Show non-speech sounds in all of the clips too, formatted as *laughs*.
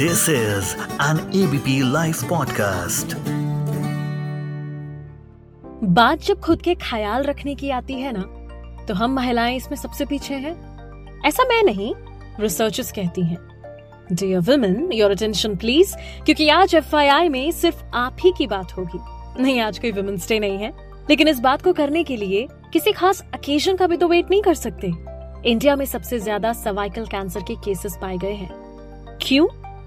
This is an ABP Life podcast. बात जब खुद के ख्याल रखने की आती है ना तो हम महिलाएँ इसमें सबसे पीछे हैं। ऐसा मैं नहीं रिसर्चर्स कहती हैं। Dear women your attention please क्योंकि आज एफआईआई में सिर्फ़ आप ही की बात होगी। नहीं, आज कोई वुमेन्स डे नहीं है। लेकिन इस बात को करने के लिए किसी खास अकेजन का भी तो वेट नहीं कर सकते। इंडिया में सबसे ज़्यादा सर्वाइकल कैंसर के केसेस पाए गए हैं। क्यों?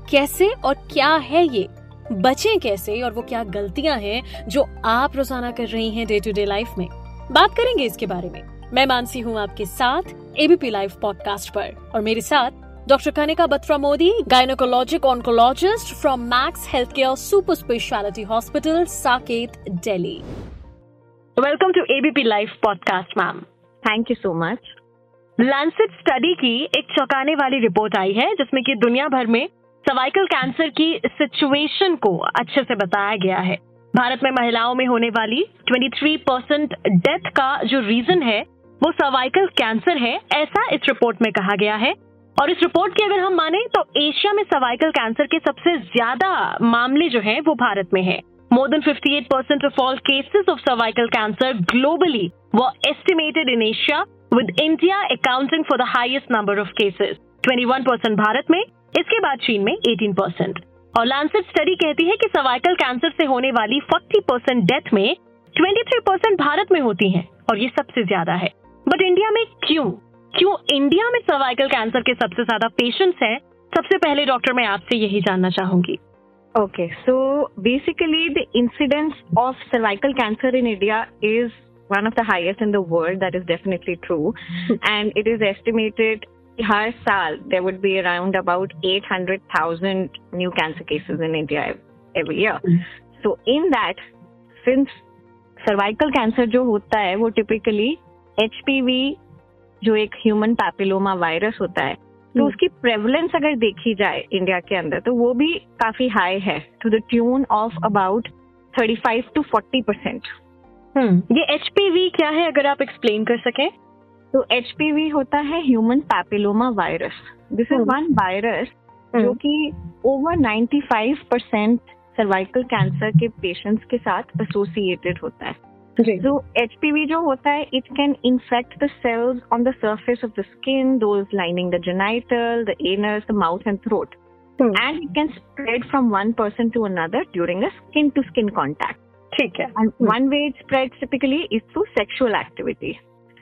कैसे और क्या है ये? बचें कैसे और वो क्या गलतियाँ हैं जो आप रोज़ाना कर रही हैं डे टू डे लाइफ में? बात करेंगे इसके बारे में। मैं मानसी हूँ आपके साथ एबीपी लाइव पॉडकास्ट पर। और मेरे साथ doctor Kanika Batra Modi gynaecologic oncologist from Max Health Care super speciality hospital Saket Delhi welcome to ABP live podcast ma'am thank you so much Lancet study की एक चौंकाने वाली रिपोर्ट आई है जिसमें कि दुनिया भर में सर्वाइकल कैंसर की सिचुएशन को अच्छे से बताया गया है। भारत में महिलाओं में होने वाली 23 परसेंट डेथ का जो रीजन है, वो सर्वाइकल कैंसर है, ऐसा इस रिपोर्ट में कहा गया है। और इस रिपोर्ट की अगर हम माने तो एशिया में सर्वाइकल कैंसर के सबसे ज़्यादा मामले जो हैं, वो भारत में है। More than 58 percent of all cases of cervical cancer globally were estimated in Asia with India accounting for the highest number of cases 21 percent Bharat में इसके बाद चीन में 18 परसेंट और लैंसेट स्टडी कहती है कि सर्वाइकल कैंसर से होने वाली 40 परसेंट डेथ में 23 परसेंट भारत में होती हैं और ये सबसे ज़्यादा है बट इंडिया में क्यों क्यों इंडिया में सर्वाइकल कैंसर के सबसे ज़्यादा पेशेंट्स हैं सबसे पहले डॉक्टर मैं आपसे यही जानना चाहूँगी Okay, so basically the incidence of cervical cancer in India is one of the highest in the world. That is definitely true. *laughs* and it is estimated हर साल there would be around about 800,000 new cancer cases in India every year. So in that, since cervical cancer जो होता है वो typically HPV जो एक human papilloma virus होता है तो उसकी प्रेवलेंस अगर देखी जाए इंडिया के अंदर तो वो भी काफ़ी हाई है to the tune of about 35 to 40 percent ये एचपीवी क्या है अगर आप एक्सप्लेन कर सकें? तो एचपीवी होता है human papilloma virus this is one virus जो hmm. कि ओवर 95 परसेंट सर्वाइकल कैंसर के पेशेंट्स के साथ एसोसिएटेड होता है. तो एच जो होता है it can infect the cells on the surface of the skin those is lining the genital the anus the mouth and throat and it can spread from one person to another during a skin to skin contact ठीक है. And one way it spread typically is through sexual activity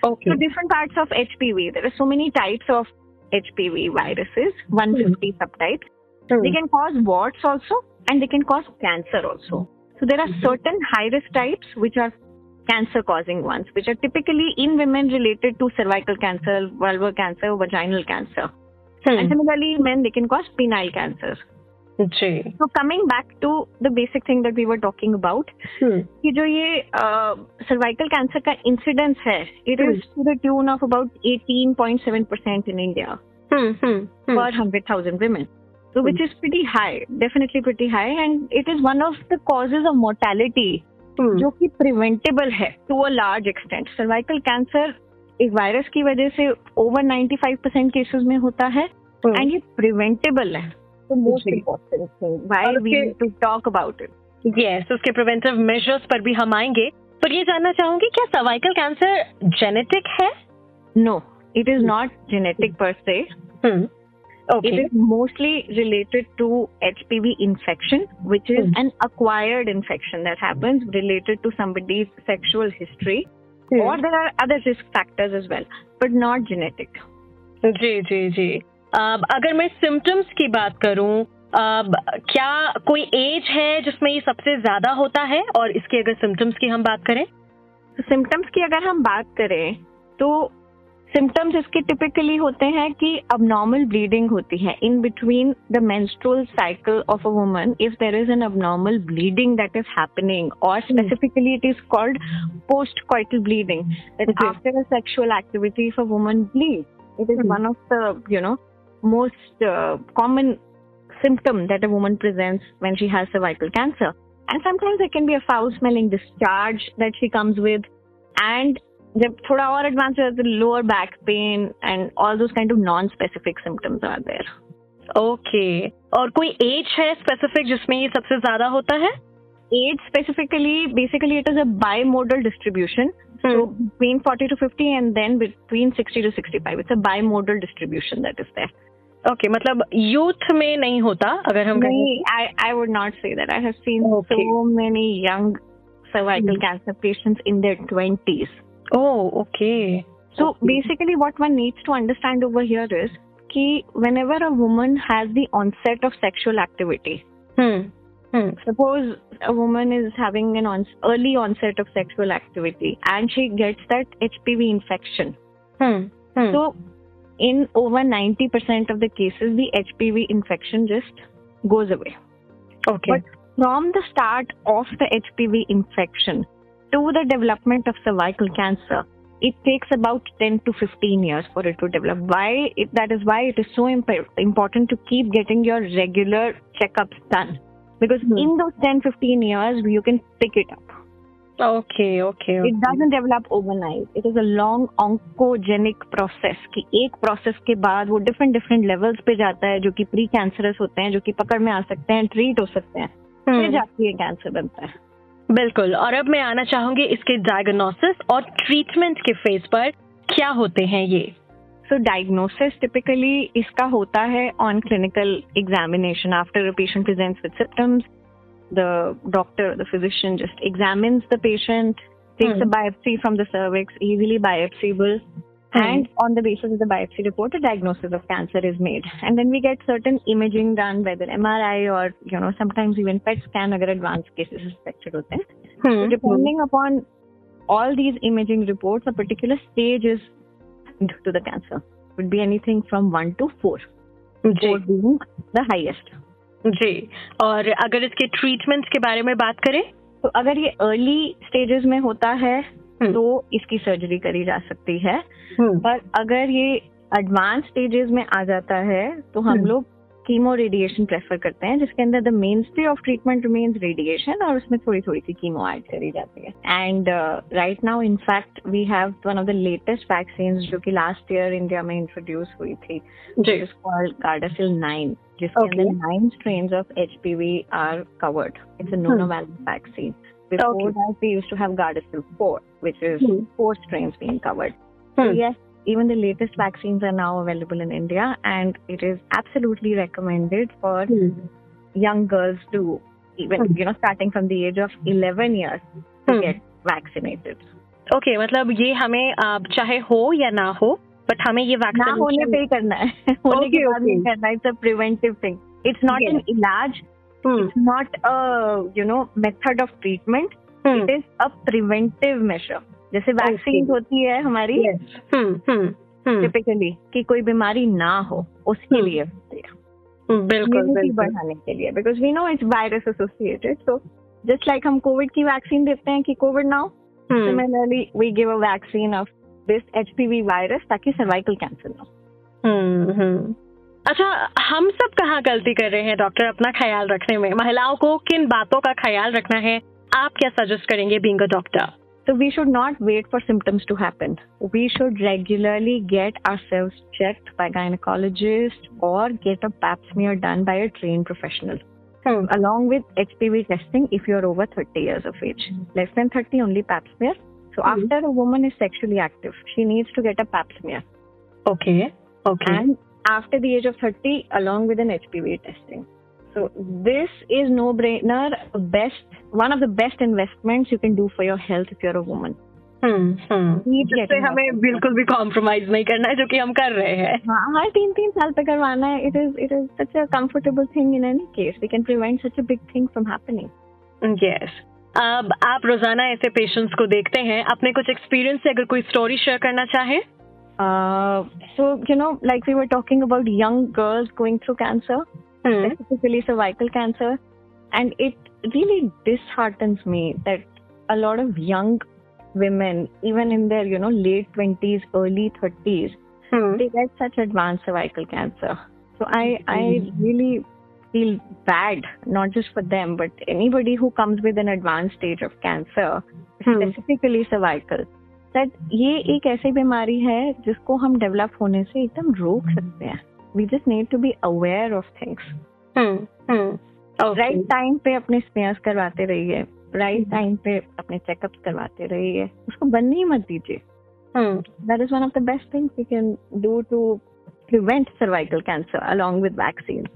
okay So different parts of HPV. There are so many types of HPV viruses, 150 hmm. subtypes. Hmm. They can cause warts also and they can cause cancer also. So there are hmm. certain high risk types which are cancer causing ones, which are typically in women related to cervical cancer, vulvar cancer, vaginal cancer. And similarly in men they can cause penile cancer. Ji. Coming back to the basic thing that we were talking about कि जो ये cervical uh, cancer का incidence है it is to the tune of about 18.7 percent in India per hundred thousand women तो which is pretty high definitely pretty high and it is one of the causes of mortality जो कि preventable है to a large extent cervical cancer एक virus की वजह से over 95 percent cases में होता है hmm. एंड ये प्रिवेंटेबल है। तो मोस्ट जी। इम्पोर्टेंट थिंग व्हाई और वी उसके- need to talk about it yes उसके प्रिवेंटिव मेजर्स पर भी हम आएँगे पर ये जानना चाहूँगी क्या सर्वाइकल कैंसर जेनेटिक है no it is not genetic पर से It is mostly related to HPV infection, which is Hmm. an acquired infection that happens related to somebody's sexual history. Or there are other risk factors as well, but not genetic. जी जी जी अगर मैं symptoms की बात करूँ अब क्या कोई as है जिसमें ये सबसे ज़्यादा होता है? और इसके अगर सिम्टम्स की हम बात करें? सिम्टम्स की अगर हम बात करें तो सिम्टम्स इसके टिपिकली होते हैं कि अब नॉर्मल ब्लीडिंग होती है। In between the menstrual cycle of a woman if there is an abnormal bleeding that is happening और specifically it is called post coital bleeding sexual activity of woman bleed it is one of the you know most uh, common symptom that a woman presents when she has cervical cancer and sometimes there can be a foul smelling discharge that she comes with and जब थोड़ा और advance हो जाता है lower back pain and all those kind of non specific symptoms are there okay और कोई as है specific जिसमें ये सबसे ज्यादा होता है age specifically basically it is a bimodal distribution so Hmm. between 40 to 50 and then between 60 to 65 it's a bimodal distribution that is there Okay मतलब यूथ में नहीं होता अगर हम नहीं I would not say that I have seen so many young cervical cancer patients in their 20स oh okay so basically what one needs to understand over here is कि whenever a woman has the onset of sexual activity hmm Hmm. Suppose a woman is having an on- early onset of sexual activity and she gets that in over 90% of the cases, the HPV infection just goes away. Okay But from the start of the HPV infection to the development of cervical cancer, it takes about 10 to 15 years for it to develop. Why? It, that is why it is so imp- important to keep getting your regular checkups done. Because Hmm. in those 10 15 years, you can pick it up. Okay okay It doesn't develop overnight. It is a long oncogenic process कि एक process के बाद वो different different levels पे जाता है जो कि प्री कैंसरस होते हैं जो कि पकड़ में आ सकते हैं ट्रीट हो सकते हैं फिर हम्म जाके ये कैंसर बनता है। बिल्कुल। और अब मैं आना चाहूँगी इसके डायग्नोसिस और ट्रीटमेंट के फ़ेज़ पर। क्या होते हैं ये? सो डायग्नोसिस टिपिकली इसका होता है on clinical examination after patient presents with symptoms The doctor the physician just examines the patient takes Hmm. a biopsy from the cervix, easily biopsyable, Hmm. and on the basis of the biopsy report, a diagnosis of cancer is made. And then we get certain imaging done, whether MRI or you know sometimes even PET scan अगर advanced cases suspected होते हैं. So hmm depending upon all these imaging reports, a particular stage is assigned to the cancer. Would be anything from one to four. Ji Four being the highest. जी और अगर इसके treatment के बारे में बात करें तो अगर ये अर्ली स्टेजेस में होता है हम्म। तो इसकी सर्जरी करी जा सकती है हम्म पर अगर ये एडवांस स्टेजेस में आ जाता है तो हम हम्म। लोग कीमो रेडिएशन प्रेफर करते हैं जिसके अंदर the main spray of treatment remains radiation और उसमें थोड़ी थोड़ी सी कीमो ऐड करी जाती है and right now in fact we have one of the latest vaccine जो कि लास्ट ईयर इंडिया में इंट्रोड्यूस हुई थी कॉल्ड नाइन जिसके nine strain of H P V are covered it's nonavalent vaccine Before okay. that, we used to have Gardasil 4, which is mm-hmm. four strains being covered. Mm-hmm. So hmm. yes, even the latest vaccines are now available in India, and it is absolutely recommended for hmm young girls to even Hmm. you know starting from the age of 11 years to Hmm. get vaccinated. Okay मतलब ये हमें आ, चाहे हो या ना हो but हमें ये ना होने वैक्सीन पे ही करना है *laughs* होने Okay, के बाद नहीं okay. करना it's a preventive thing it's not Yes. An इलाज hmm it's not a you know method of treatment hmm it is a preventive measure जैसे वैक्सीन Okay. होती है हमारी हम्म हम्म हम्म। टिपिकली कि कोई बीमारी ना हो उसके. लिए। बिल्कुल बढ़ाने के लिए because we know it's virus associated so just like हम कोविड की वैक्सीन देते हैं कि कोविड ना हो हम्म। Similarly we give a vaccine of this HPV virus ताकि सर्वाइकल कैंसर ना हो। हम्म हम्म। अच्छा हम सब कहाँ गलती कर रहे हैं डॉक्टर अपना ख्याल रखने में? महिलाओं को किन बातों का ख्याल रखना है? आप क्या सजेस्ट करेंगे being a doctor So we should not wait for symptoms to happen. We should regularly get ourselves checked by gynecologist or get a pap smear done by a trained professional. Hmm. Along with HPV testing if you're over 30 years of age. Less than 30 only pap smear. So hmm. after a woman is sexually active, she needs to get a pap smear. Okay. Okay. And after the age of 30 along with an HPV testing. So this is no brainer best one of the best investments you can do for your health if you're a woman. Hmm hmm Keep जिससे getting हमें that. बिल्कुल भी compromise नहीं करना है जो कि हम कर रहे हैं हाँ हर तीन तीन साल पे करवाना है it is it is such a comfortable thing in any case we can prevent such a big thing from happening yes अब आप रोजाना ऐसे पेशेंट्स को देखते हैं अपने कुछ एक्सपीरियंस से अगर कोई स्टोरी शेयर करना चाहें so you know like we were talking about young girls going through cancer hmm specifically cervical cancer and it really disheartens me that a lot of young women even in their you know late 20s early 30s hmm they get such advanced cervical cancer. So I I really feel bad, not just for them, but anybody who comes with an advanced stage of cancer, Hmm. specifically cervical. That ये एक ऐसी बीमारी है जिसको हम develop होने से एकदम रोक सकते हैं we just need to be aware of things. right time पे अपने स्पेयर्स करवाते रहिए। राइट टाइम पे अपने चेकअप करवाते रहिए। उसको बनने ही मत दीजिए. That is one of the best things we can do to prevent cervical cancer along with vaccine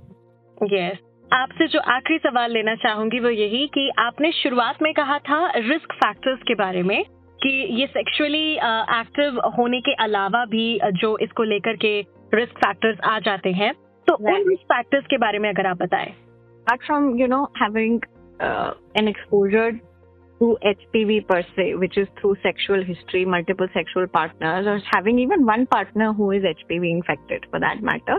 yes आपसे जो आखिरी सवाल लेना चाहूँगी वो यही कि आपने शुरुआत में कहा था रिस्क फैक्टर्स के बारे में कि ये सेक्सुअली एक्टिव होने के अलावा भी जो इसको लेकर के रिस्क फैक्टर्स आ जाते हैं। तो उन रिस्क फैक्टर्स के बारे में अगर आप बताएँ। apart from you know having uh, an exposure to HPV per se, which is through sexual history, multiple sexual partners, or having even one partner who is HPV infected, for that matter,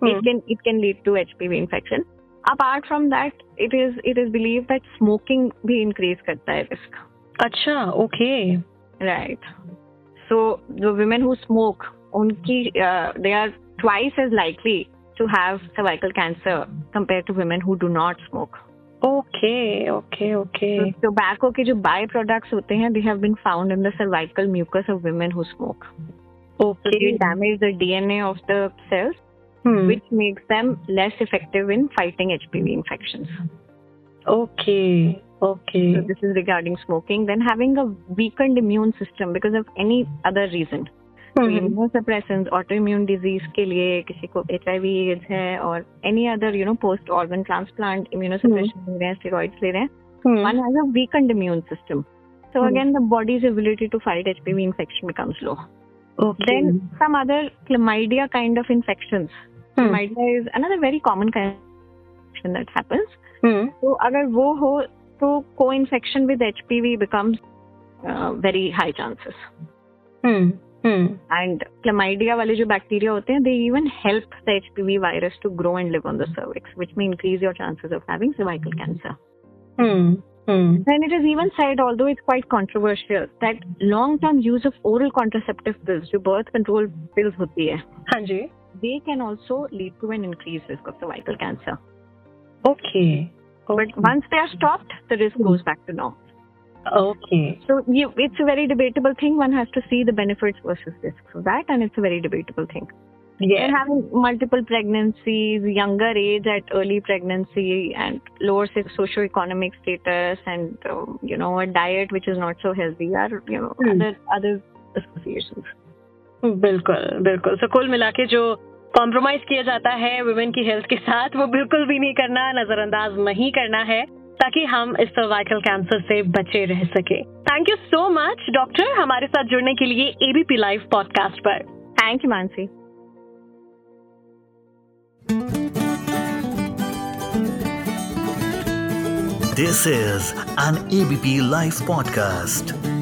Hmm. it can it can lead to HPV infection. Apart from that, it is it is believed that smoking भी increase करता है risk. अच्छा okay Right. So the women who smoke, उनकी uh, they are twice as likely to have cervical cancer compared to women who do not smoke. Okay okay okay So tobacco के जो by products होते हैं they have been found in the cervical mucus of women who smoke. So okay they damage the DNA of the cells, Hmm. which makes them less effective in fighting HPV infections. Okay okay So this is regarding smoking. Then having a weakened immune system because of any other reason. Immunosuppression autoimmune disease के लिए किसी को H I we AIDS है और any other you know post organ transplant immunosuppression ले रहे हैं steroids ले रहे हैं। One as a weakened immune system so again the body's ability to fight H P V infection become slow then some other chlamydia kind of infection chlamydia is another very common kind that happens तो अगर वो हो तो co infection with H P V becomes very high chances Hmm. And chlamydia वाले जो bacteria होते हैं, they even help the HPV virus to grow and live on the cervix, which may increase your chances of having cervical cancer. Hmm. Hmm. Then it is even said, although it's quite controversial, that long-term use of oral contraceptive pills, जो birth control pills होती है, हाँ जी they can also lead to an increased risk of cervical cancer. Okay But once they are stopped, the risk goes back to normal. Okay So you, it's a very debatable thing. One has to see the benefits versus risks of that, and it's a very debatable thing. Then having multiple pregnancies, younger age at early pregnancy, and lower so- socioeconomic status, and um, you know a diet which is not so healthy are you know Hmm. other other associations. बिल्कुल बिल्कुल सो कुल मिला के जो compromise किया जाता है women की हेल्थ के साथ वो बिल्कुल भी नहीं करना नजरअंदाज नहीं करना है ताकि हम इस सर्वाइकल कैंसर से बचे रह सके। Thank you so much doctor हमारे साथ जुड़ने के लिए एबीपी लाइव पॉडकास्ट पर। Thank you Mansi this is an ABP live podcast.